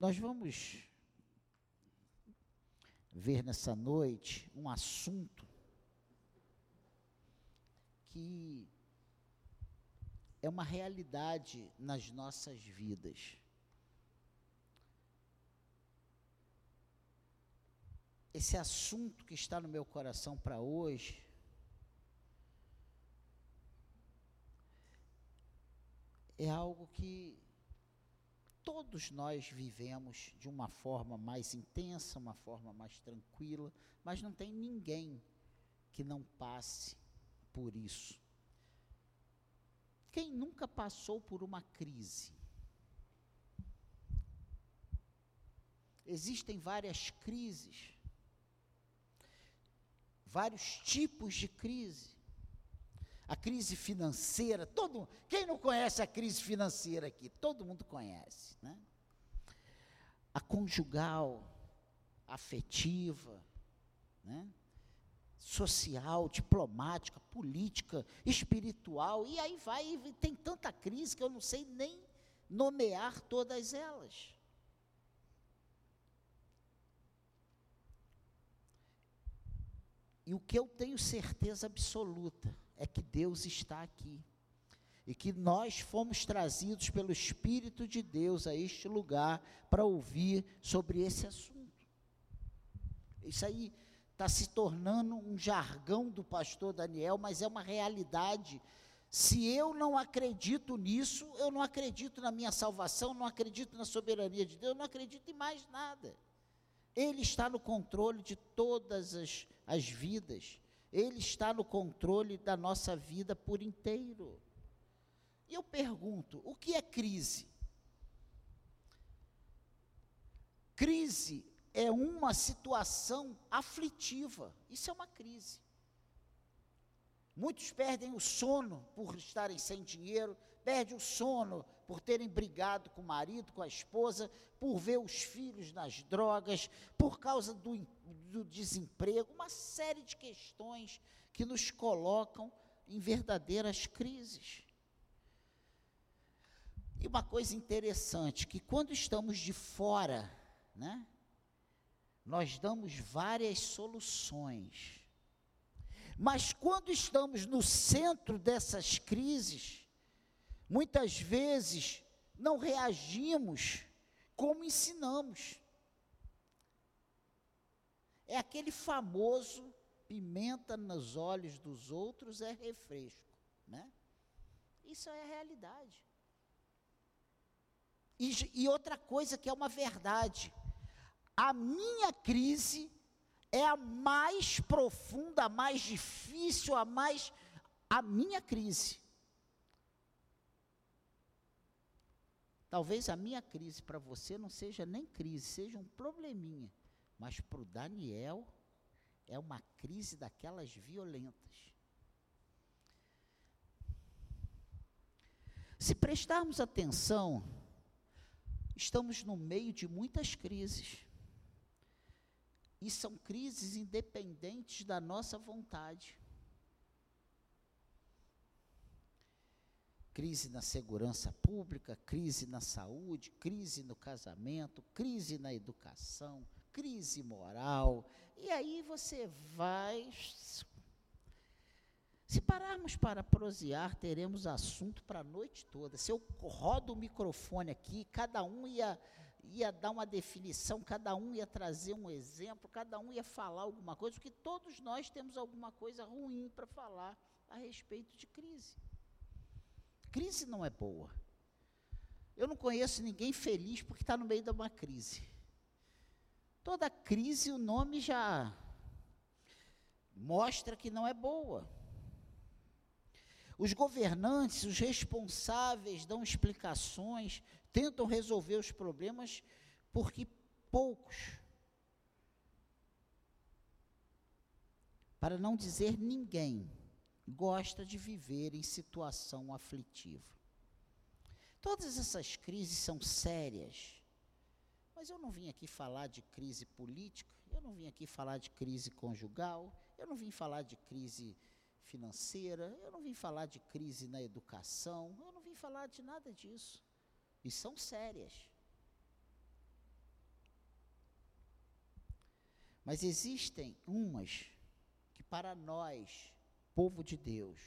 Nós vamos ver nessa noite um assunto que é uma realidade nas nossas vidas. Esse assunto que está no meu coração para hoje é algo que todos nós vivemos de uma forma mais intensa, uma forma mais tranquila, mas não tem ninguém que não passe por isso. Quem nunca passou por uma crise? Existem várias crises, vários tipos de crise. A crise financeira, todo, quem não conhece a crise financeira aqui? Todo mundo conhece, né? A conjugal, afetiva, né? social, diplomática, política, espiritual, e aí vai, e tem tanta crise que eu não sei nem nomear todas elas. E o que eu tenho certeza absoluta é que Deus está aqui. E que nós fomos trazidos pelo Espírito de Deus a este lugar para ouvir sobre esse assunto. Isso aí está se tornando um jargão do pastor Daniel, mas é uma realidade. Se eu não acredito nisso, eu não acredito na minha salvação, não acredito na soberania de Deus, não acredito em mais nada. Ele está no controle de todas as, as vidas. Ele está no controle da nossa vida por inteiro. E eu pergunto: o que é crise? Crise é uma situação aflitiva. Isso é uma crise. Muitos perdem o sono por estarem sem dinheiro, perdem o sono por terem brigado com o marido, com a esposa, por ver os filhos nas drogas, por causa do, do desemprego, uma série de questões que nos colocam em verdadeiras crises. E uma coisa interessante, que quando estamos de fora, né, nós damos várias soluções. Mas quando estamos no centro dessas crises, muitas vezes não reagimos como ensinamos. É aquele famoso pimenta nos olhos dos outros é refresco, né? Isso é a realidade. E, e outra coisa que é uma verdade, a minha crise é a mais profunda, a mais difícil, a mais a minha crise. Talvez a minha crise para você não seja nem crise, seja um probleminha. Mas para o Daniel é uma crise daquelas violentas. Se prestarmos atenção, estamos no meio de muitas crises. E são crises independentes da nossa vontade. Crise na segurança pública, crise na saúde, crise no casamento, crise na educação, crise moral, e aí você vai. Se pararmos para prosear, teremos assunto para a noite toda. Se eu rodo o microfone aqui, cada um ia, ia dar uma definição, cada um ia trazer um exemplo, cada um ia falar alguma coisa, porque todos nós temos alguma coisa ruim para falar a respeito de crise. Crise não é boa. Eu não conheço ninguém feliz porque está no meio de uma crise. Toda crise, o nome já mostra que não é boa. Os governantes, os responsáveis dão explicações, tentam resolver os problemas, porque poucos, para não dizer ninguém, gosta de viver em situação aflitiva. Todas essas crises são sérias mas eu não vim aqui falar de crise política, eu não vim aqui falar de crise conjugal, eu não vim falar de crise financeira, eu não vim falar de crise na educação, eu não vim falar de nada disso. E são sérias. Mas existem umas que para nós, povo de Deus,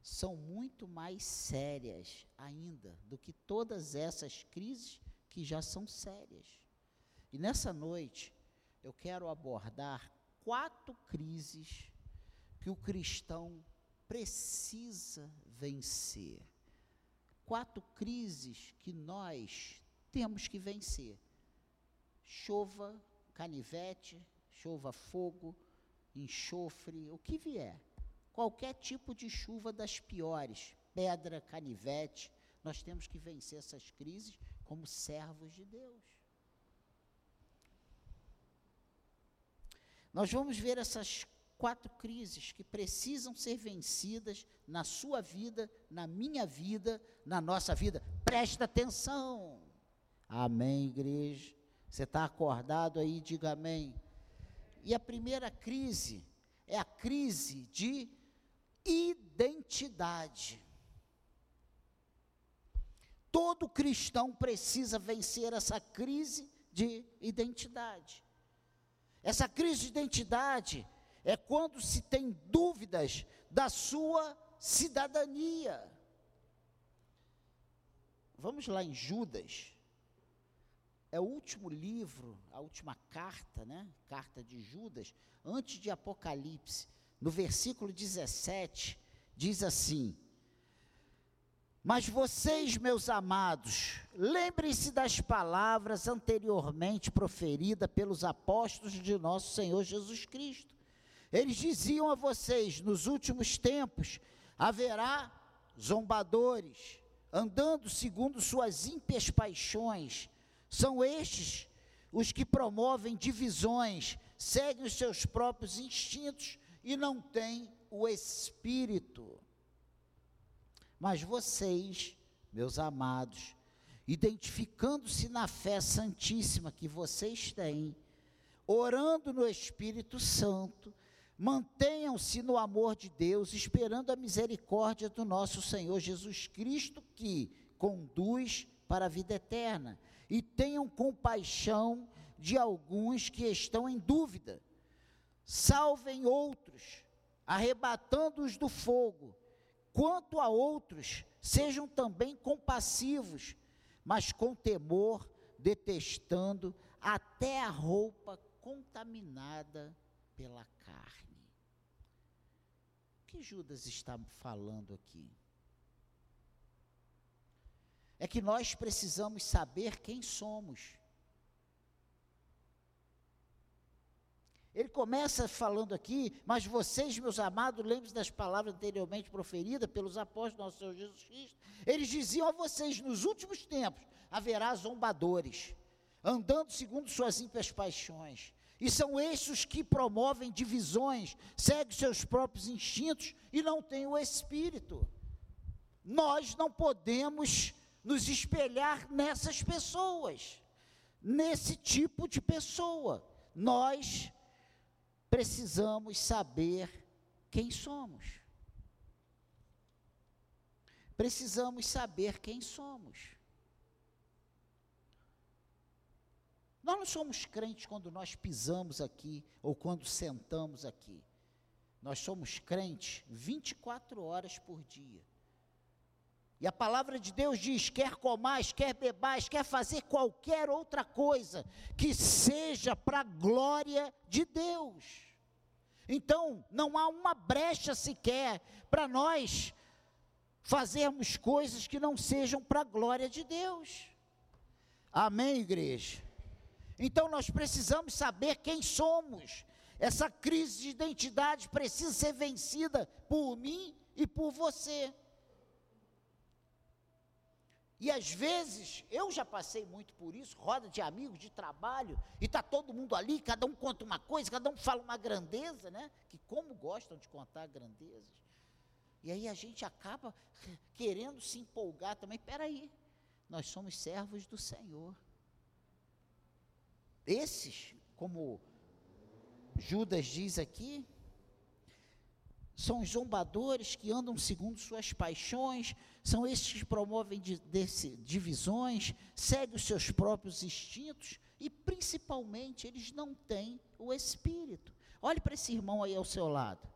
são muito mais sérias ainda do que todas essas crises que já são sérias. E nessa noite, eu quero abordar quatro crises que o cristão precisa vencer. Quatro crises que nós temos que vencer. Chova, canivete, chova fogo, enxofre, o que vier. Qualquer tipo de chuva das piores, pedra, canivete, nós temos que vencer essas crises como servos de Deus. Nós vamos ver essas quatro crises que precisam ser vencidas na sua vida, na minha vida, na nossa vida. Presta atenção. Amém, igreja. Você está acordado aí? Diga amém. E a primeira crise é a crise de identidade. Todo cristão precisa vencer essa crise de identidade. Essa crise de identidade é quando se tem dúvidas da sua cidadania. Vamos lá em Judas. É o último livro, a última carta, né? Carta de Judas, antes de Apocalipse. No versículo 17, diz assim: Mas vocês, meus amados, lembrem-se das palavras anteriormente proferidas pelos apóstolos de nosso Senhor Jesus Cristo eles diziam a vocês: nos últimos tempos haverá zombadores, andando segundo suas ímpias paixões. São estes os que promovem divisões, seguem os seus próprios instintos e não têm o espírito. Mas vocês, meus amados, identificando-se na fé santíssima que vocês têm, orando no Espírito Santo, Mantenham-se no amor de Deus, esperando a misericórdia do nosso Senhor Jesus Cristo, que conduz para a vida eterna. E tenham compaixão de alguns que estão em dúvida. Salvem outros, arrebatando-os do fogo. Quanto a outros, sejam também compassivos, mas com temor, detestando até a roupa contaminada pela carne que Judas está falando aqui? É que nós precisamos saber quem somos. Ele começa falando aqui, mas vocês, meus amados, lembrem-se das palavras anteriormente proferidas pelos apóstolos nosso Senhor Jesus Cristo. Eles diziam a vocês: nos últimos tempos haverá zombadores, andando segundo suas ímpias paixões, e são esses que promovem divisões, seguem seus próprios instintos e não têm o espírito. Nós não podemos nos espelhar nessas pessoas, nesse tipo de pessoa. Nós precisamos saber quem somos. Precisamos saber quem somos. Nós não somos crentes quando nós pisamos aqui ou quando sentamos aqui. Nós somos crentes 24 horas por dia. E a palavra de Deus diz: quer comais, quer bebais, quer fazer qualquer outra coisa que seja para a glória de Deus. Então, não há uma brecha sequer para nós fazermos coisas que não sejam para a glória de Deus. Amém, igreja? Então nós precisamos saber quem somos. Essa crise de identidade precisa ser vencida por mim e por você. E às vezes, eu já passei muito por isso, roda de amigos, de trabalho, e está todo mundo ali, cada um conta uma coisa, cada um fala uma grandeza, né? Que como gostam de contar grandezas. E aí a gente acaba querendo se empolgar também. Peraí, nós somos servos do Senhor. Esses, como Judas diz aqui, são os zombadores que andam segundo suas paixões, são esses que promovem de, divisões, seguem os seus próprios instintos e principalmente eles não têm o Espírito. Olhe para esse irmão aí ao seu lado.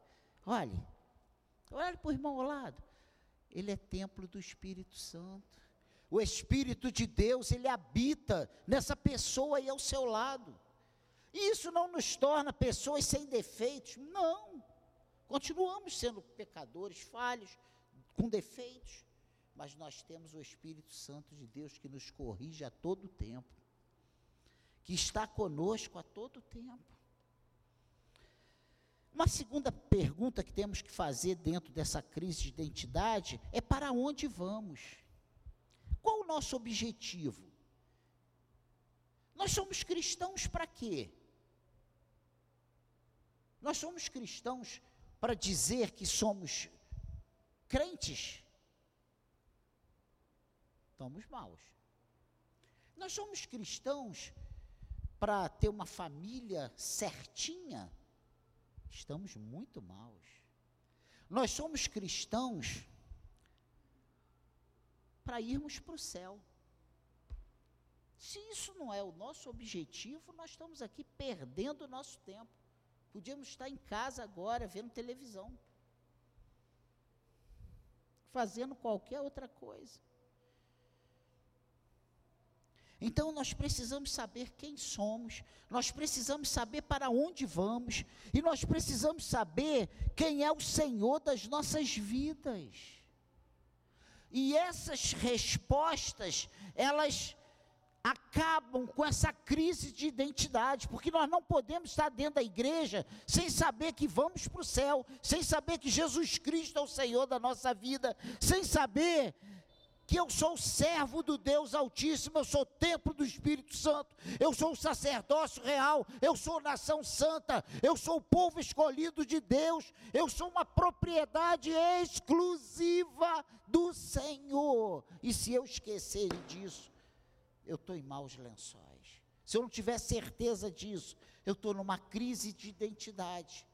Olhe. Olhe para o irmão ao lado. Ele é templo do Espírito Santo. O Espírito de Deus, ele habita nessa pessoa aí ao seu lado. E isso não nos torna pessoas sem defeitos. Não. Continuamos sendo pecadores, falhos, com defeitos. Mas nós temos o Espírito Santo de Deus que nos corrige a todo tempo. Que está conosco a todo tempo. Uma segunda pergunta que temos que fazer dentro dessa crise de identidade é para onde vamos? Qual o nosso objetivo? Nós somos cristãos para quê? Nós somos cristãos para dizer que somos crentes? Estamos maus. Nós somos cristãos para ter uma família certinha? Estamos muito maus. Nós somos cristãos para irmos para o céu. Se isso não é o nosso objetivo, nós estamos aqui perdendo o nosso tempo. Podíamos estar em casa agora, vendo televisão, fazendo qualquer outra coisa. Então nós precisamos saber quem somos, nós precisamos saber para onde vamos, e nós precisamos saber quem é o Senhor das nossas vidas. E essas respostas, elas acabam com essa crise de identidade, porque nós não podemos estar dentro da igreja sem saber que vamos para o céu, sem saber que Jesus Cristo é o Senhor da nossa vida, sem saber que eu sou servo do Deus Altíssimo, eu sou templo do Espírito Santo, eu sou sacerdócio real, eu sou nação santa, eu sou o povo escolhido de Deus, eu sou uma propriedade exclusiva do Senhor. E se eu esquecer disso, eu estou em maus lençóis. Se eu não tiver certeza disso, eu estou numa crise de identidade.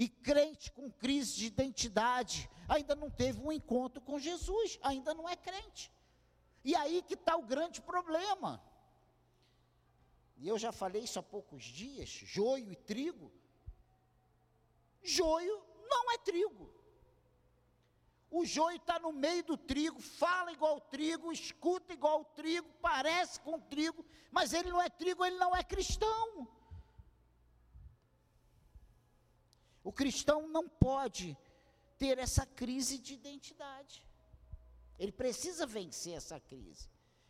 E crente com crise de identidade ainda não teve um encontro com Jesus, ainda não é crente. E aí que está o grande problema. E eu já falei isso há poucos dias: joio e trigo. Joio não é trigo. O joio está no meio do trigo, fala igual trigo, escuta igual trigo, parece com trigo, mas ele não é trigo, ele não é cristão. O cristão não pode ter essa crise de identidade. Ele precisa vencer essa crise.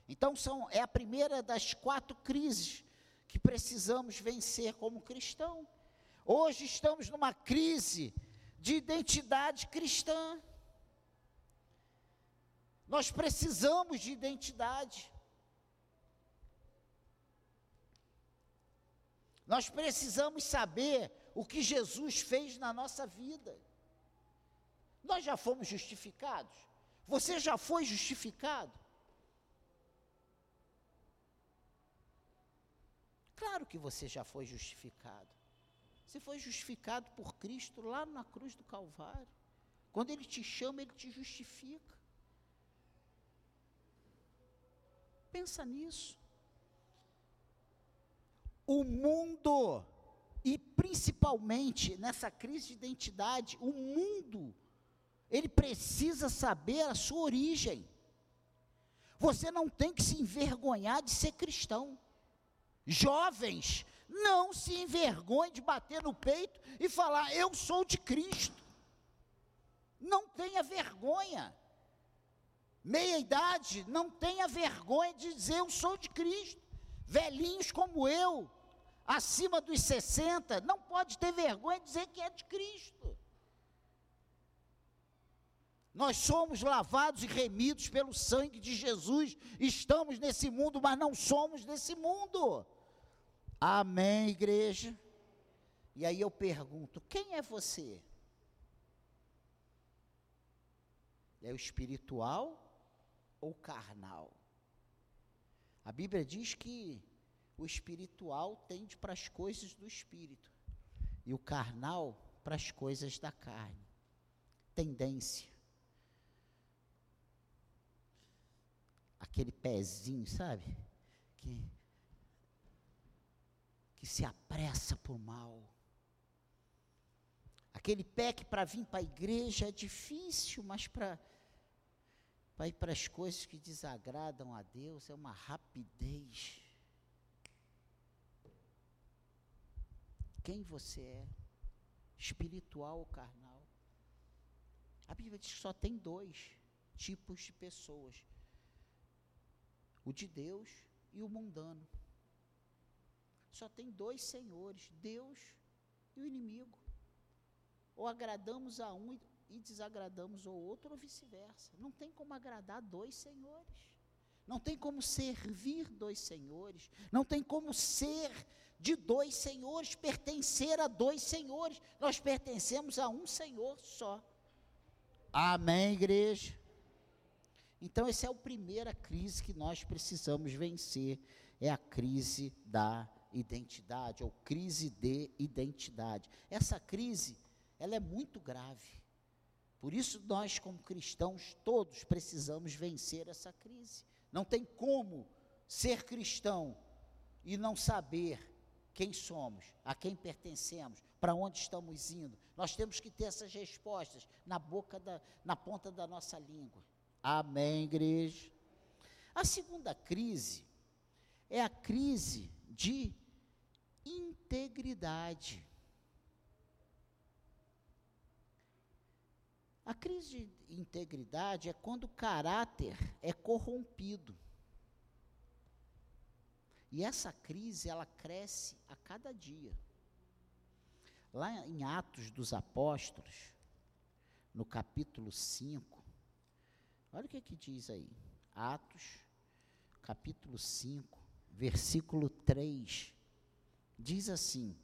Então são, é a primeira das quatro crises que precisamos vencer como cristão. Hoje estamos numa crise de identidade cristã. Nós precisamos de identidade. Nós precisamos saber o que Jesus fez na nossa vida. Nós já fomos justificados? Você já foi justificado? Claro que você já foi justificado. Você foi justificado por Cristo lá na cruz do Calvário. Quando Ele te chama, Ele te justifica. Pensa nisso. O mundo principalmente nessa crise de identidade, o mundo, ele precisa saber a sua origem. Você não tem que se envergonhar de ser cristão. Jovens, não se envergonhe de bater no peito e falar: Eu sou de Cristo. Não tenha vergonha. Meia idade, não tenha vergonha de dizer: Eu sou de Cristo. Velhinhos como eu, acima dos 60, não pode ter vergonha de dizer que é de Cristo. Nós somos lavados e remidos pelo sangue de Jesus, estamos nesse mundo, mas não somos desse mundo. Amém, igreja? E aí eu pergunto: quem é você? É o espiritual ou carnal? A Bíblia diz que o espiritual tende para as coisas do espírito e o carnal para as coisas da carne. Tendência. Aquele pezinho, sabe? Que que se apressa por mal. Aquele pé que para vir para a igreja é difícil, mas para ir para as coisas que desagradam a Deus é uma rapidez. Quem você é? Espiritual ou carnal? A Bíblia diz que só tem dois tipos de pessoas: o de Deus e o mundano. Só tem dois senhores, Deus e o inimigo. Ou agradamos a um e desagradamos o outro, ou vice-versa. Não tem como agradar dois senhores. Não tem como servir dois senhores. Não tem como ser de dois senhores, pertencer a dois senhores. Nós pertencemos a um Senhor só. Amém, igreja? Então, essa é a primeira crise que nós precisamos vencer: é a crise da identidade, ou crise de identidade. Essa crise, ela é muito grave. Por isso, nós, como cristãos, todos precisamos vencer essa crise. Não tem como ser cristão e não saber quem somos, a quem pertencemos, para onde estamos indo. Nós temos que ter essas respostas na boca da, na ponta da nossa língua. Amém, igreja. A segunda crise é a crise de integridade. A crise de integridade é quando o caráter é corrompido. E essa crise, ela cresce a cada dia. Lá em Atos dos Apóstolos, no capítulo 5, olha o que, que diz aí. Atos, capítulo 5, versículo 3, diz assim: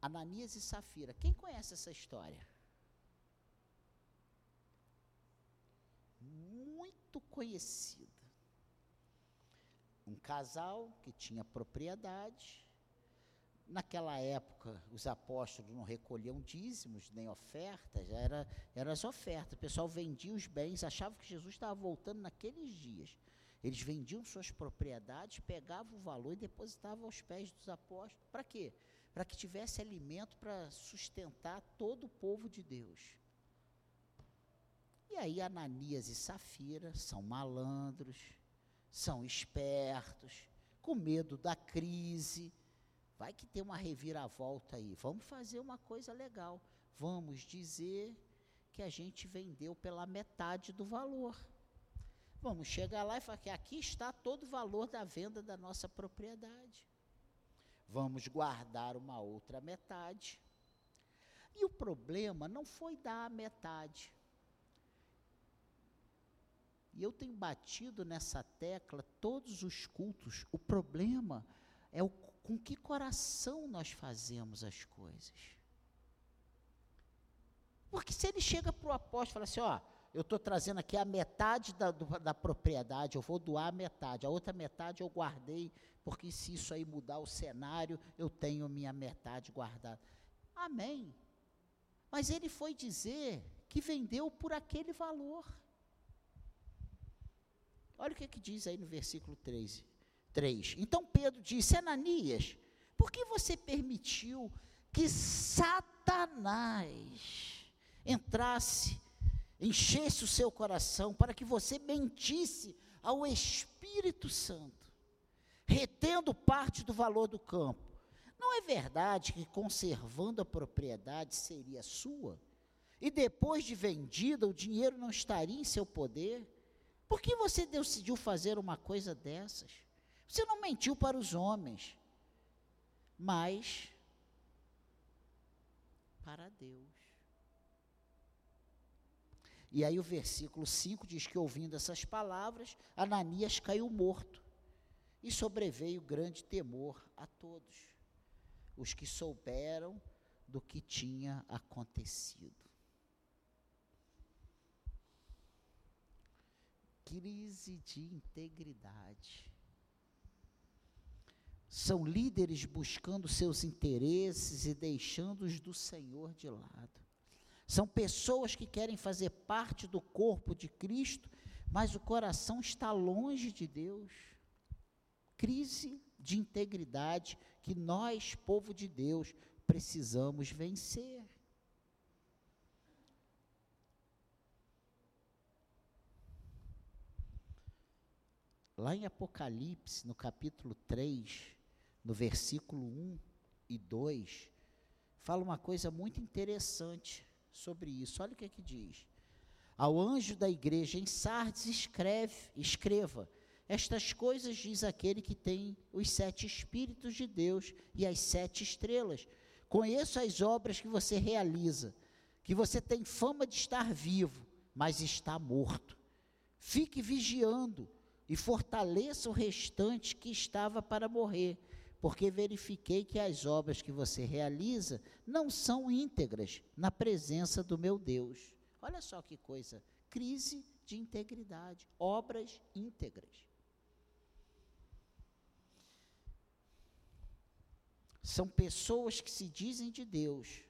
Ananias e Safira. Quem conhece essa história? Muito conhecida. Um casal que tinha propriedade. Naquela época, os apóstolos não recolhiam dízimos nem ofertas, era, eram as ofertas. O pessoal vendia os bens, achava que Jesus estava voltando naqueles dias. Eles vendiam suas propriedades, pegavam o valor e depositavam aos pés dos apóstolos. Para quê? para que tivesse alimento para sustentar todo o povo de Deus. E aí Ananias e Safira são malandros, são espertos, com medo da crise. Vai que tem uma reviravolta aí. Vamos fazer uma coisa legal. Vamos dizer que a gente vendeu pela metade do valor. Vamos chegar lá e falar que aqui está todo o valor da venda da nossa propriedade vamos guardar uma outra metade. E o problema não foi dar a metade. E eu tenho batido nessa tecla todos os cultos. O problema é o, com que coração nós fazemos as coisas. Porque se ele chega para o apóstolo e fala assim: ó, eu estou trazendo aqui a metade da, do, da propriedade, eu vou doar a metade, a outra metade eu guardei porque se isso aí mudar o cenário, eu tenho minha metade guardada. Amém. Mas ele foi dizer que vendeu por aquele valor. Olha o que, que diz aí no versículo 3, 3. Então Pedro disse: Ananias, por que você permitiu que Satanás entrasse, enchesse o seu coração, para que você mentisse ao Espírito Santo? retendo parte do valor do campo. Não é verdade que conservando a propriedade seria sua? E depois de vendida, o dinheiro não estaria em seu poder? Por que você decidiu fazer uma coisa dessas? Você não mentiu para os homens, mas para Deus. E aí o versículo 5 diz que ouvindo essas palavras, Ananias caiu morto. E sobreveio grande temor a todos, os que souberam do que tinha acontecido. Crise de integridade. São líderes buscando seus interesses e deixando-os do Senhor de lado. São pessoas que querem fazer parte do corpo de Cristo, mas o coração está longe de Deus. crise de integridade que nós, povo de Deus, precisamos vencer. Lá em Apocalipse, no capítulo 3, no versículo 1 e 2, fala uma coisa muito interessante sobre isso. Olha o que é que diz. Ao anjo da igreja em Sardes escreve, escreva: Estas coisas diz aquele que tem os sete espíritos de Deus e as sete estrelas. Conheço as obras que você realiza, que você tem fama de estar vivo, mas está morto. Fique vigiando e fortaleça o restante que estava para morrer, porque verifiquei que as obras que você realiza não são íntegras na presença do meu Deus. Olha só que coisa, crise de integridade, obras íntegras. São pessoas que se dizem de Deus,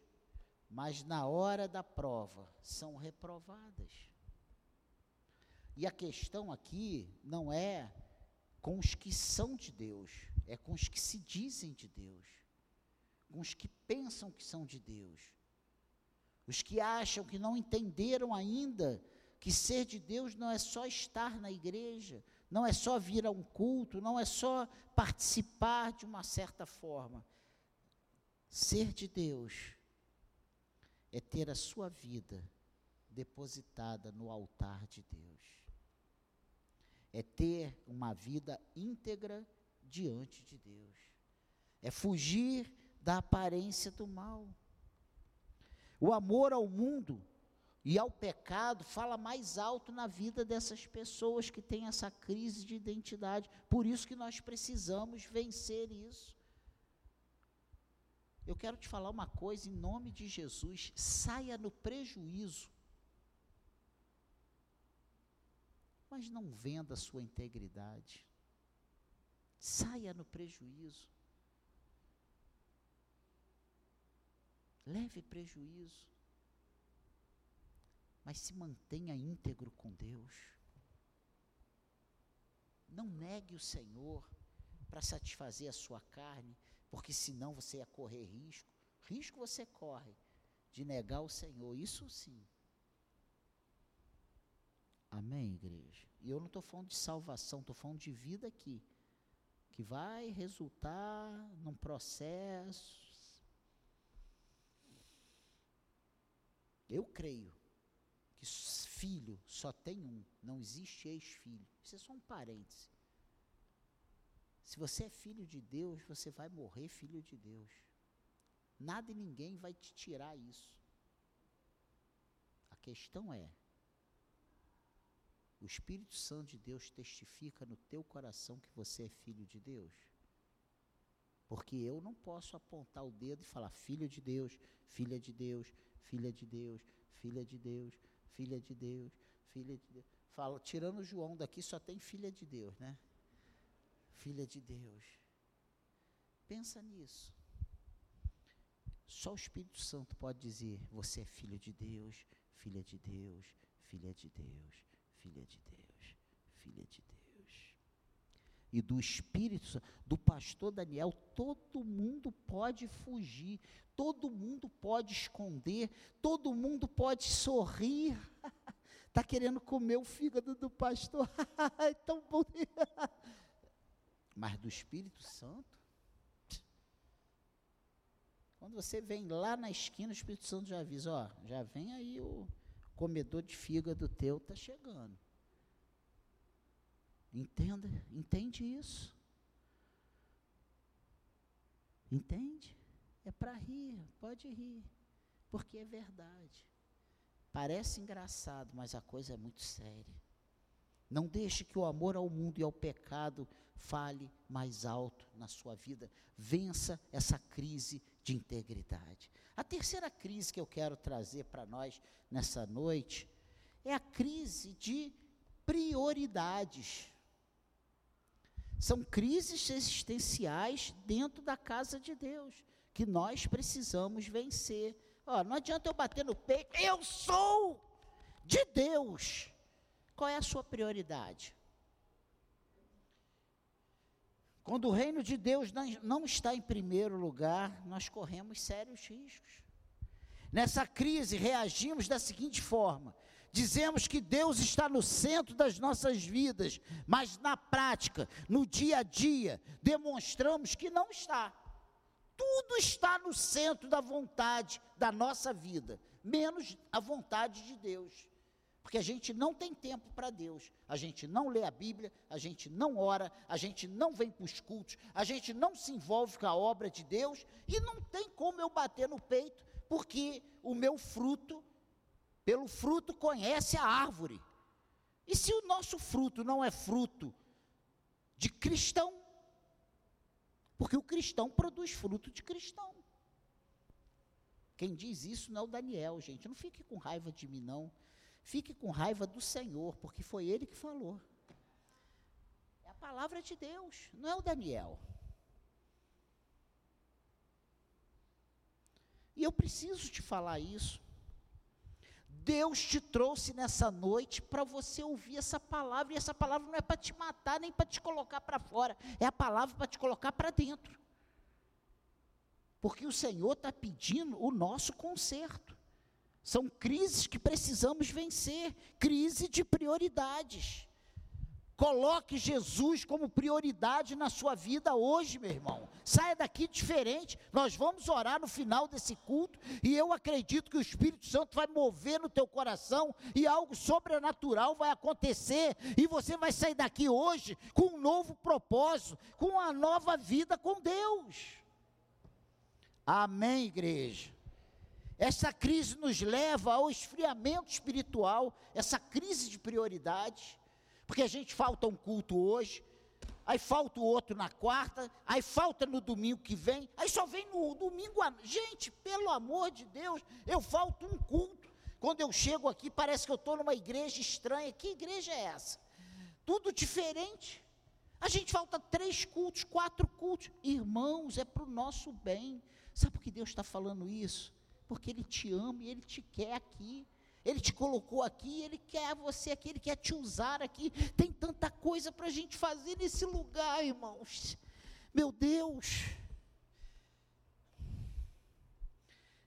mas na hora da prova são reprovadas. E a questão aqui não é com os que são de Deus, é com os que se dizem de Deus, com os que pensam que são de Deus, os que acham que não entenderam ainda que ser de Deus não é só estar na igreja, não é só vir a um culto, não é só participar de uma certa forma. Ser de Deus é ter a sua vida depositada no altar de Deus é ter uma vida íntegra diante de Deus, é fugir da aparência do mal. O amor ao mundo e ao pecado fala mais alto na vida dessas pessoas que têm essa crise de identidade. Por isso que nós precisamos vencer isso. Eu quero te falar uma coisa em nome de Jesus: saia no prejuízo mas não venda sua integridade. Saia no prejuízo. Leve prejuízo. Mas se mantenha íntegro com Deus. Não negue o Senhor para satisfazer a sua carne, porque senão você ia correr risco. Risco você corre de negar o Senhor, isso sim. Amém, igreja? E eu não estou falando de salvação, estou falando de vida aqui, que vai resultar num processo. Eu creio que filho só tem um, não existe ex-filho. Isso é só um parêntese. Se você é filho de Deus, você vai morrer filho de Deus. Nada e ninguém vai te tirar isso. A questão é, o Espírito Santo de Deus testifica no teu coração que você é filho de Deus? Porque eu não posso apontar o dedo e falar filho de Deus, filha de Deus, filha de Deus, filha de Deus, filha de Deus, filha de Deus. Fala, tirando João daqui só tem filha de Deus, né? Filha de Deus. Pensa nisso. Só o Espírito Santo pode dizer: você é filho de Deus, filha de Deus, filha de Deus filha de Deus, filha de Deus. E do Espírito, do pastor Daniel, todo mundo pode fugir, todo mundo pode esconder, todo mundo pode sorrir. Está querendo comer o fígado do pastor, é tão bom. Mas do Espírito Santo, quando você vem lá na esquina, o Espírito Santo já avisa, ó, já vem aí o, comedor de fígado teu está chegando. Entenda, entende isso? Entende? É para rir, pode rir, porque é verdade. Parece engraçado, mas a coisa é muito séria. Não deixe que o amor ao mundo e ao pecado fale mais alto na sua vida. Vença essa crise de integridade. A terceira crise que eu quero trazer para nós nessa noite é a crise de prioridades. São crises existenciais dentro da casa de Deus que nós precisamos vencer. Ó, não adianta eu bater no peito, eu sou de Deus. Qual é a sua prioridade? Quando o reino de Deus não está em primeiro lugar, nós corremos sérios riscos. Nessa crise, reagimos da seguinte forma: dizemos que Deus está no centro das nossas vidas, mas na prática, no dia a dia, demonstramos que não está. Tudo está no centro da vontade da nossa vida, menos a vontade de Deus. Porque a gente não tem tempo para Deus, a gente não lê a Bíblia, a gente não ora, a gente não vem para os cultos, a gente não se envolve com a obra de Deus e não tem como eu bater no peito, porque o meu fruto pelo fruto conhece a árvore. E se o nosso fruto não é fruto de cristão, porque o cristão produz fruto de cristão. Quem diz isso não é o Daniel, gente. Não fique com raiva de mim, não. Fique com raiva do Senhor, porque foi ele que falou. É a palavra de Deus, não é o Daniel. E eu preciso te falar isso, Deus te trouxe nessa noite para você ouvir essa palavra, e essa palavra não é para te matar nem para te colocar para fora, é a palavra para te colocar para dentro. Porque o Senhor está pedindo o nosso conserto. São crises que precisamos vencer, crise de prioridades. Coloque Jesus como prioridade na sua vida hoje, meu irmão. Saia daqui diferente. Nós vamos orar no final desse culto e eu acredito que o Espírito Santo vai mover no teu coração e algo sobrenatural vai acontecer e você vai sair daqui hoje com um novo propósito, com uma nova vida com Deus. Amém, igreja. Essa crise nos leva ao esfriamento espiritual, essa crise de prioridades porque a gente falta um culto hoje, aí falta o outro na quarta, aí falta no domingo que vem, aí só vem no domingo. Gente, pelo amor de Deus, eu falto um culto. Quando eu chego aqui, parece que eu estou numa igreja estranha. Que igreja é essa? Tudo diferente. A gente falta três cultos, quatro cultos. Irmãos, é para o nosso bem. Sabe por que Deus está falando isso? Porque Ele te ama e Ele te quer aqui. Ele te colocou aqui, Ele quer você aqui, Ele quer te usar aqui. Tem tanta coisa para a gente fazer nesse lugar, irmãos. Meu Deus.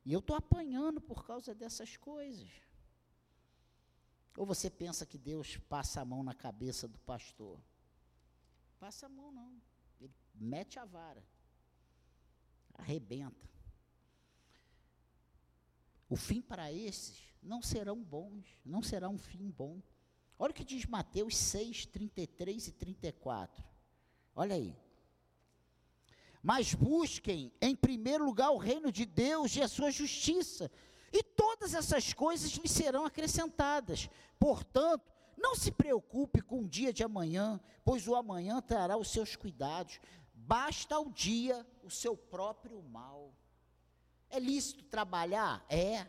E eu estou apanhando por causa dessas coisas. Ou você pensa que Deus passa a mão na cabeça do pastor? Passa a mão, não. Ele mete a vara, arrebenta. O fim para esses não serão bons, não será um fim bom. Olha o que diz Mateus 6, 33 e 34. Olha aí. Mas busquem em primeiro lugar o reino de Deus e a sua justiça, e todas essas coisas lhe serão acrescentadas. Portanto, não se preocupe com o dia de amanhã, pois o amanhã trará os seus cuidados. Basta ao dia o seu próprio mal. É lícito trabalhar? É.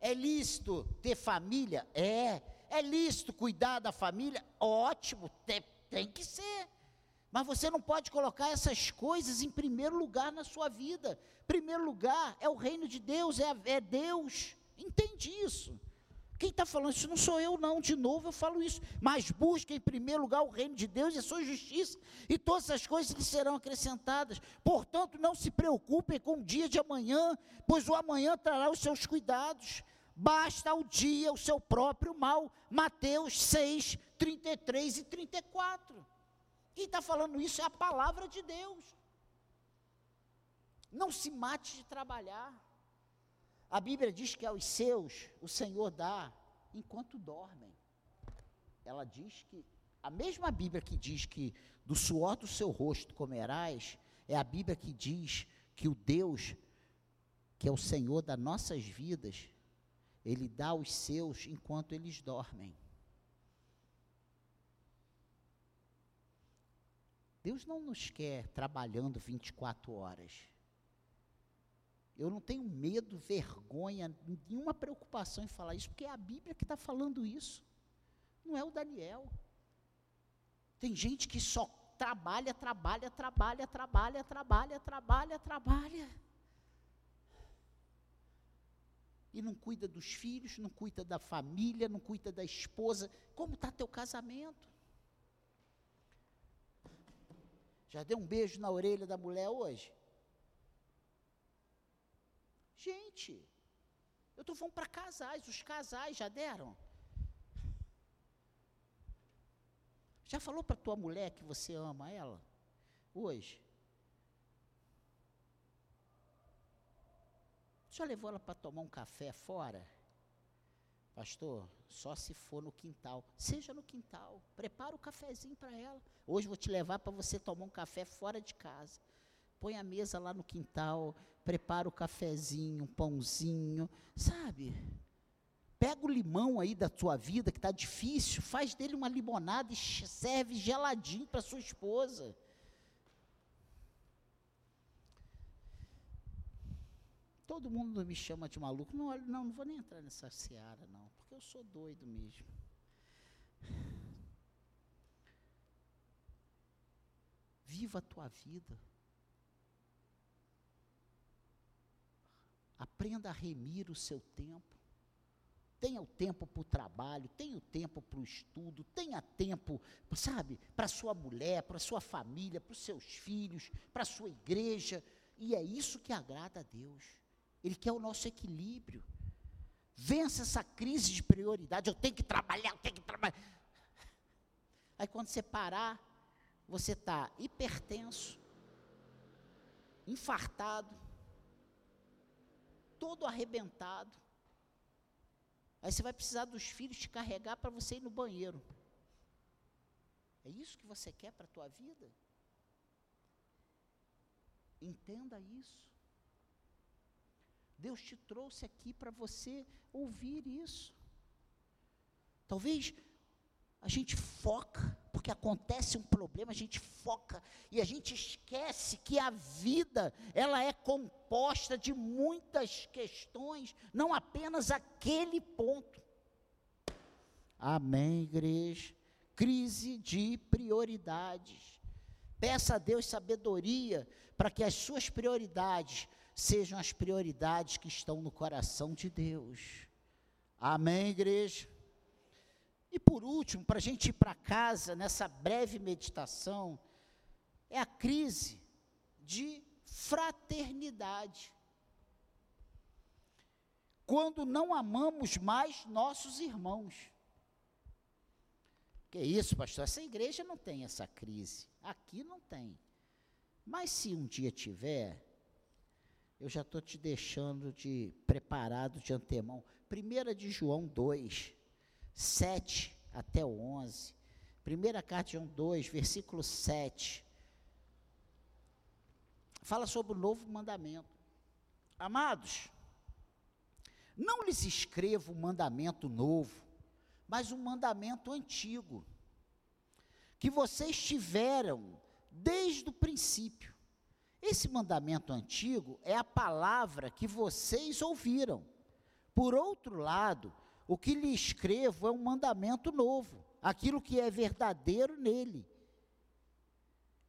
É lícito ter família? É. É lícito cuidar da família? Ótimo, tem, tem que ser. Mas você não pode colocar essas coisas em primeiro lugar na sua vida. Primeiro lugar é o reino de Deus, é, é Deus. Entende isso? Quem está falando isso não sou eu, não. De novo eu falo isso. Mas busque em primeiro lugar o reino de Deus e a sua justiça, e todas as coisas lhe serão acrescentadas. Portanto, não se preocupem com o dia de amanhã, pois o amanhã trará os seus cuidados. Basta ao dia o seu próprio mal. Mateus 6, 33 e 34. Quem está falando isso é a palavra de Deus. Não se mate de trabalhar. A Bíblia diz que aos seus o Senhor dá enquanto dormem. Ela diz que, a mesma Bíblia que diz que do suor do seu rosto comerás, é a Bíblia que diz que o Deus, que é o Senhor das nossas vidas, ele dá aos seus enquanto eles dormem. Deus não nos quer trabalhando 24 horas. Eu não tenho medo, vergonha, nenhuma preocupação em falar isso, porque é a Bíblia que está falando isso. Não é o Daniel. Tem gente que só trabalha, trabalha, trabalha, trabalha, trabalha, trabalha, trabalha e não cuida dos filhos, não cuida da família, não cuida da esposa. Como está teu casamento? Já deu um beijo na orelha da mulher hoje? Gente, eu estou falando para casais, os casais já deram. Já falou para tua mulher que você ama ela? Hoje? Já levou ela para tomar um café fora? Pastor, só se for no quintal. Seja no quintal. Prepara o cafezinho para ela. Hoje vou te levar para você tomar um café fora de casa. Põe a mesa lá no quintal, prepara o cafezinho, um pãozinho, sabe? Pega o limão aí da tua vida que está difícil, faz dele uma limonada e serve geladinho para sua esposa. Todo mundo me chama de maluco. Não, não, não vou nem entrar nessa seara, não, porque eu sou doido mesmo. Viva a tua vida. Aprenda a remir o seu tempo. Tenha o tempo para o trabalho, tenha o tempo para o estudo, tenha tempo, sabe, para sua mulher, para sua família, para os seus filhos, para a sua igreja. E é isso que agrada a Deus. Ele quer o nosso equilíbrio. Vença essa crise de prioridade. Eu tenho que trabalhar, eu tenho que trabalhar. Aí quando você parar, você está hipertenso, infartado, todo arrebentado. Aí você vai precisar dos filhos te carregar para você ir no banheiro. É isso que você quer para a tua vida? Entenda isso. Deus te trouxe aqui para você ouvir isso. Talvez a gente foca, porque acontece um problema, a gente foca e a gente esquece que a vida, ela é composta de muitas questões, não apenas aquele ponto. Amém, igreja. Crise de prioridades. Peça a Deus sabedoria para que as suas prioridades sejam as prioridades que estão no coração de Deus. Amém, igreja? E por último, para a gente ir para casa nessa breve meditação, é a crise de fraternidade. Quando não amamos mais nossos irmãos. Que isso, pastor? Essa igreja não tem essa crise. Aqui não tem. Mas se um dia tiver, eu já estou te deixando de preparado de antemão. 1 de João 2, 7 até o 11. Primeira carta de João 2, versículo 7. Fala sobre o novo mandamento. Amados, não lhes escrevo um mandamento novo, mas um mandamento antigo, que vocês tiveram desde o princípio. Esse mandamento antigo é a palavra que vocês ouviram. Por outro lado, o que lhe escrevo é um mandamento novo, aquilo que é verdadeiro nele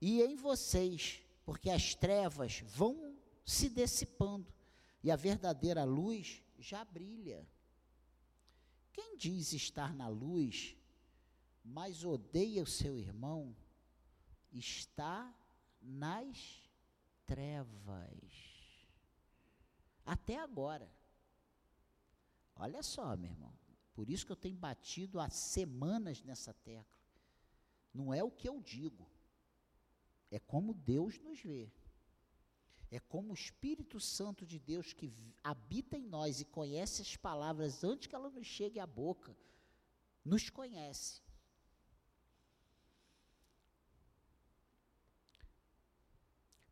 e em vocês, porque as trevas vão se dissipando e a verdadeira luz já brilha. Quem diz estar na luz, mas odeia o seu irmão, está nas trevas. Até agora. Olha só, meu irmão. Por isso que eu tenho batido há semanas nessa tecla. Não é o que eu digo. É como Deus nos vê. É como o Espírito Santo de Deus que habita em nós e conhece as palavras antes que elas nos cheguem à boca, nos conhece.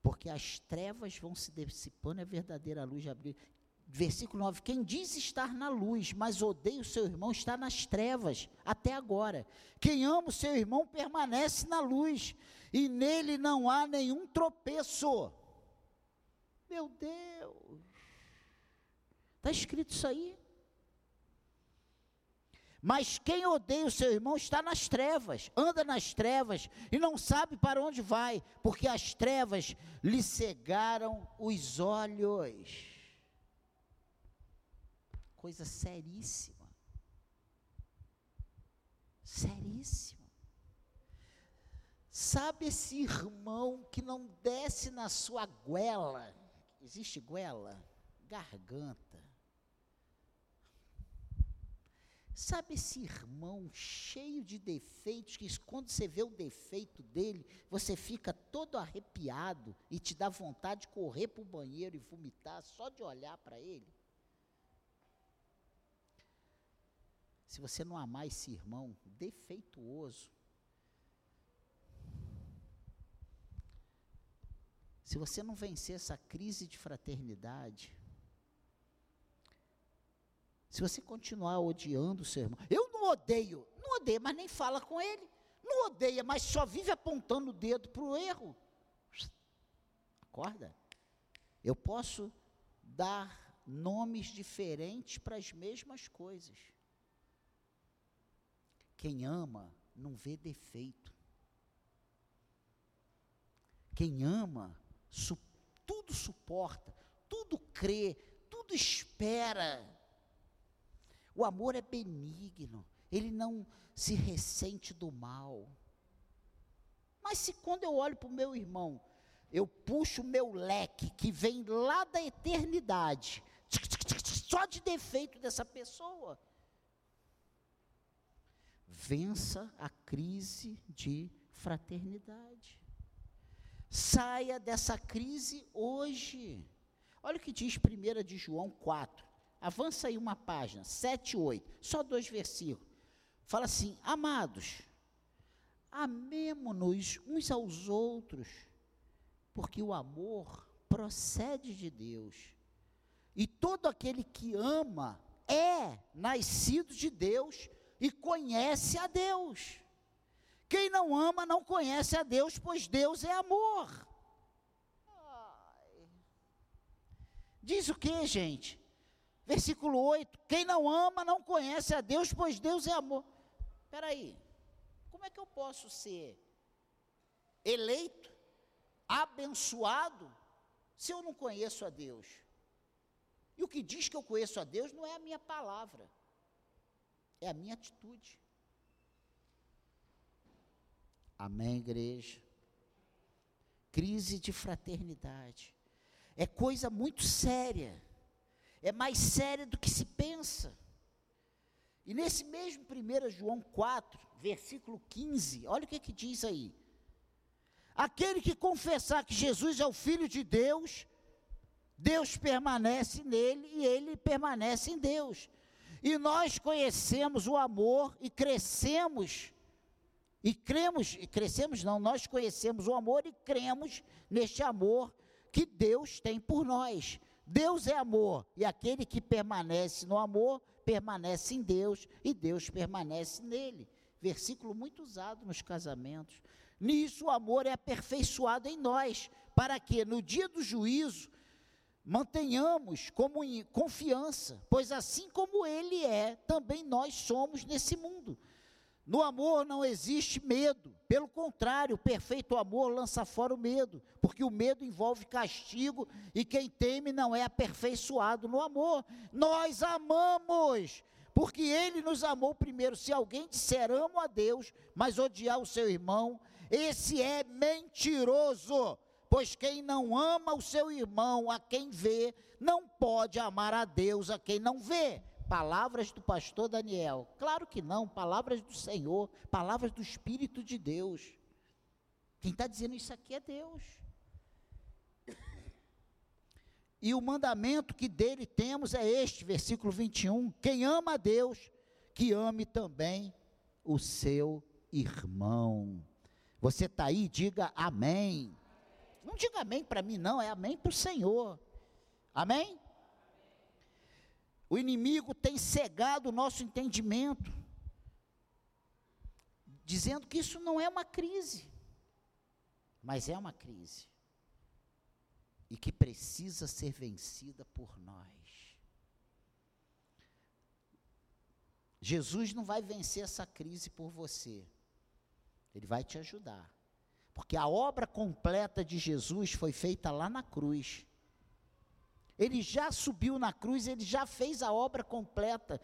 porque as trevas vão se dissipando e a verdadeira luz abrir. Versículo 9: Quem diz estar na luz, mas odeia o seu irmão, está nas trevas até agora. Quem ama o seu irmão permanece na luz, e nele não há nenhum tropeço. Meu Deus, está escrito isso aí? Mas quem odeia o seu irmão está nas trevas, anda nas trevas e não sabe para onde vai, porque as trevas lhe cegaram os olhos. Coisa seríssima. Seríssima. Sabe esse irmão que não desce na sua goela? Existe goela? Garganta. Sabe esse irmão cheio de defeitos, que quando você vê o defeito dele, você fica todo arrepiado e te dá vontade de correr para o banheiro e vomitar só de olhar para ele? Se você não amar esse irmão defeituoso, se você não vencer essa crise de fraternidade, se você continuar odiando o seu irmão, eu não odeio, não odeia, mas nem fala com ele. Não odeia, mas só vive apontando o dedo para o erro. Acorda. Eu posso dar nomes diferentes para as mesmas coisas. Quem ama não vê defeito. Quem ama, su tudo suporta, tudo crê, tudo espera. O amor é benigno, ele não se ressente do mal. Mas se quando eu olho para o meu irmão, eu puxo o meu leque que vem lá da eternidade, só de defeito dessa pessoa, vença a crise de fraternidade. Saia dessa crise hoje. Olha o que diz 1 de João 4. Avança aí uma página, 7 e 8, só dois versículos. Fala assim: Amados, amemo-nos uns aos outros, porque o amor procede de Deus. E todo aquele que ama é nascido de Deus e conhece a Deus. Quem não ama não conhece a Deus, pois Deus é amor. Diz o que, gente? Versículo 8: Quem não ama não conhece a Deus, pois Deus é amor. Espera aí, como é que eu posso ser eleito, abençoado, se eu não conheço a Deus? E o que diz que eu conheço a Deus não é a minha palavra, é a minha atitude. Amém, igreja? Crise de fraternidade. É coisa muito séria é mais séria do que se pensa. E nesse mesmo 1 João 4, versículo 15, olha o que, que diz aí. Aquele que confessar que Jesus é o Filho de Deus, Deus permanece nele e ele permanece em Deus. E nós conhecemos o amor e crescemos, e cremos, e crescemos não, nós conhecemos o amor e cremos neste amor que Deus tem por nós. Deus é amor, e aquele que permanece no amor, permanece em Deus, e Deus permanece nele. Versículo muito usado nos casamentos. Nisso o amor é aperfeiçoado em nós, para que no dia do juízo mantenhamos como confiança, pois assim como ele é, também nós somos nesse mundo. No amor não existe medo, pelo contrário, o perfeito amor lança fora o medo, porque o medo envolve castigo e quem teme não é aperfeiçoado no amor. Nós amamos, porque ele nos amou primeiro. Se alguém disser amo a Deus, mas odiar o seu irmão, esse é mentiroso. Pois quem não ama o seu irmão, a quem vê, não pode amar a Deus a quem não vê palavras do pastor Daniel. Claro que não, palavras do Senhor, palavras do Espírito de Deus. Quem está dizendo isso aqui é Deus. E o mandamento que dele temos é este, versículo 21. Quem ama a Deus, que ame também o seu irmão. Você está aí, diga amém. Não diga amém para mim, não, é amém para o Senhor. Amém? O inimigo tem cegado o nosso entendimento, dizendo que isso não é uma crise, mas é uma crise e que precisa ser vencida por nós. Jesus não vai vencer essa crise por você, ele vai te ajudar, porque a obra completa de Jesus foi feita lá na cruz. Ele já subiu na cruz, ele já fez a obra completa.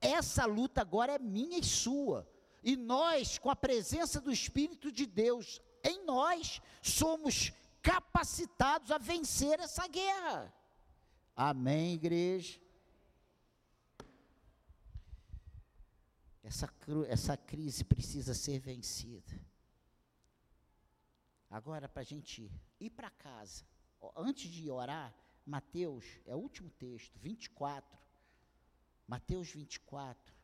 Essa luta agora é minha e sua. E nós, com a presença do Espírito de Deus em nós somos capacitados a vencer essa guerra. Amém, igreja? Essa, essa crise precisa ser vencida. Agora, para a gente ir para casa, antes de orar, Mateus, é o último texto, 24. Mateus 24,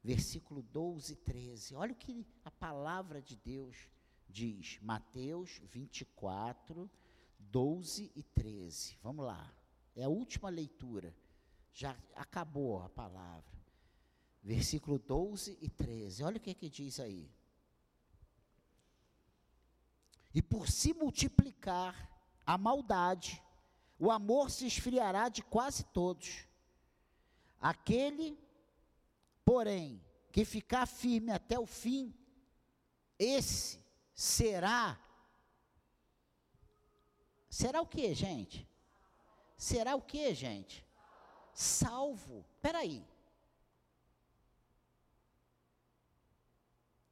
versículo 12 e 13. Olha o que a palavra de Deus diz. Mateus 24, 12 e 13. Vamos lá. É a última leitura. Já acabou a palavra. Versículo 12 e 13. Olha o que, é que diz aí. E por se multiplicar a maldade, o amor se esfriará de quase todos. Aquele, porém, que ficar firme até o fim, esse será. Será o que, gente? Será o que, gente? Salvo. Espera aí.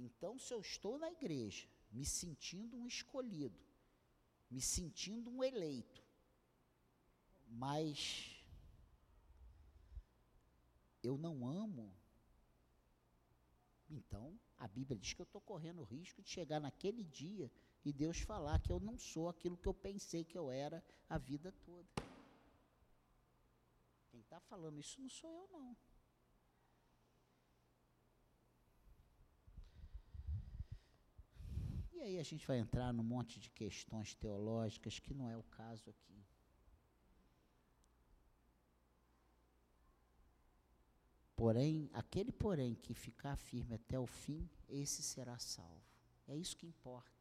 Então, se eu estou na igreja, me sentindo um escolhido, me sentindo um eleito, mas eu não amo, então a Bíblia diz que eu estou correndo o risco de chegar naquele dia e Deus falar que eu não sou aquilo que eu pensei que eu era a vida toda. Quem está falando isso não sou eu, não. E aí a gente vai entrar num monte de questões teológicas que não é o caso aqui. Porém, aquele porém que ficar firme até o fim, esse será salvo. É isso que importa.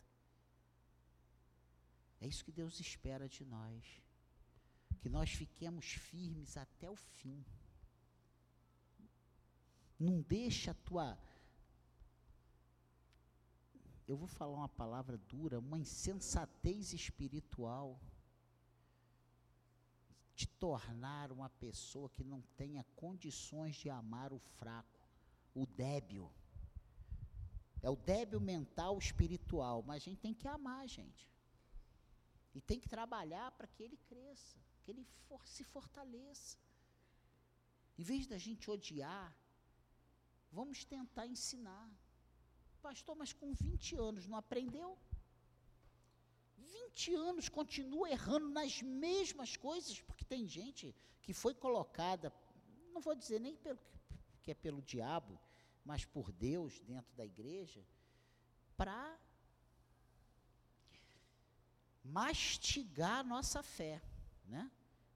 É isso que Deus espera de nós. Que nós fiquemos firmes até o fim. Não deixa a tua eu vou falar uma palavra dura, uma insensatez espiritual, de tornar uma pessoa que não tenha condições de amar o fraco, o débil. É o débil mental espiritual, mas a gente tem que amar, gente. E tem que trabalhar para que ele cresça, que ele for, se fortaleça. Em vez da gente odiar, vamos tentar ensinar. Pastor, mas com 20 anos não aprendeu? 20 anos continua errando nas mesmas coisas, porque tem gente que foi colocada, não vou dizer nem pelo, que é pelo diabo, mas por Deus dentro da igreja, para mastigar a nossa fé, né?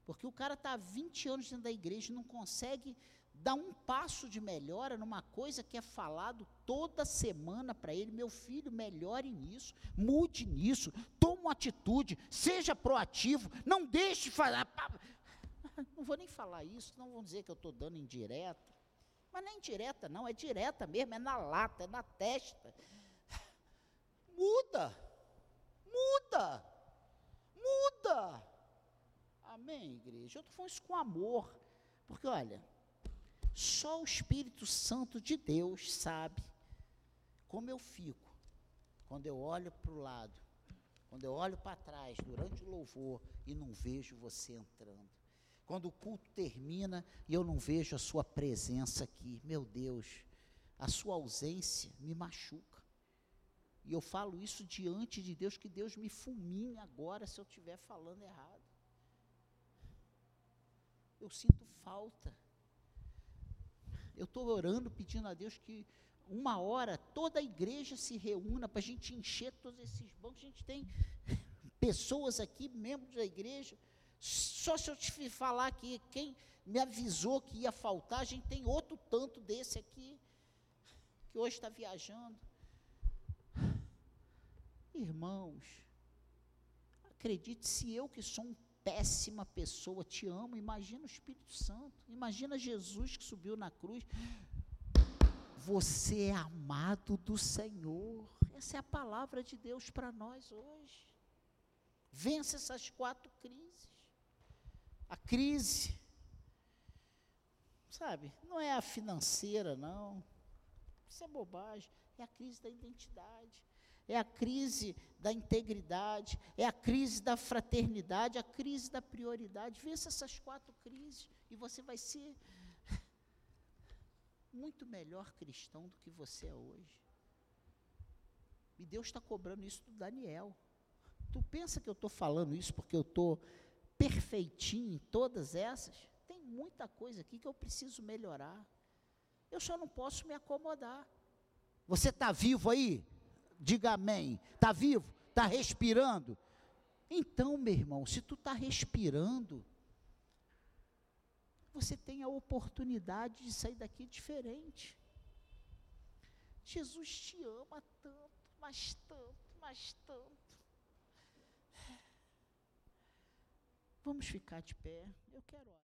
Porque o cara está há 20 anos dentro da igreja e não consegue dá um passo de melhora numa coisa que é falado toda semana para ele, meu filho, melhore nisso, mude nisso, tome uma atitude, seja proativo, não deixe falar. Não vou nem falar isso, não vão dizer que eu estou dando indireta. Mas não é indireta, não, é direta mesmo, é na lata, é na testa. Muda, muda, muda. Amém, igreja? Eu estou falando isso com amor. Porque, olha, só o Espírito Santo de Deus sabe como eu fico quando eu olho para o lado, quando eu olho para trás durante o louvor e não vejo você entrando. Quando o culto termina e eu não vejo a sua presença aqui, meu Deus, a sua ausência me machuca. E eu falo isso diante de Deus, que Deus me fulmine agora se eu estiver falando errado. Eu sinto falta. Eu estou orando, pedindo a Deus que uma hora toda a igreja se reúna para a gente encher todos esses bancos. A gente tem pessoas aqui, membros da igreja. Só se eu te falar que quem me avisou que ia faltar, a gente tem outro tanto desse aqui, que hoje está viajando. Irmãos, acredite, se eu que sou um péssima pessoa, te amo. Imagina o Espírito Santo, imagina Jesus que subiu na cruz. Você é amado do Senhor. Essa é a palavra de Deus para nós hoje. Vença essas quatro crises. A crise, sabe, não é a financeira, não. Isso é bobagem. É a crise da identidade. É a crise da integridade, é a crise da fraternidade, a crise da prioridade. Vença essas quatro crises e você vai ser muito melhor cristão do que você é hoje. E Deus está cobrando isso do Daniel. Tu pensa que eu estou falando isso porque eu estou perfeitinho em todas essas? Tem muita coisa aqui que eu preciso melhorar. Eu só não posso me acomodar. Você está vivo aí? Diga amém. Está vivo? Está respirando? Então, meu irmão, se tu está respirando, você tem a oportunidade de sair daqui diferente. Jesus te ama tanto, mas tanto, mas tanto. Vamos ficar de pé. Eu quero.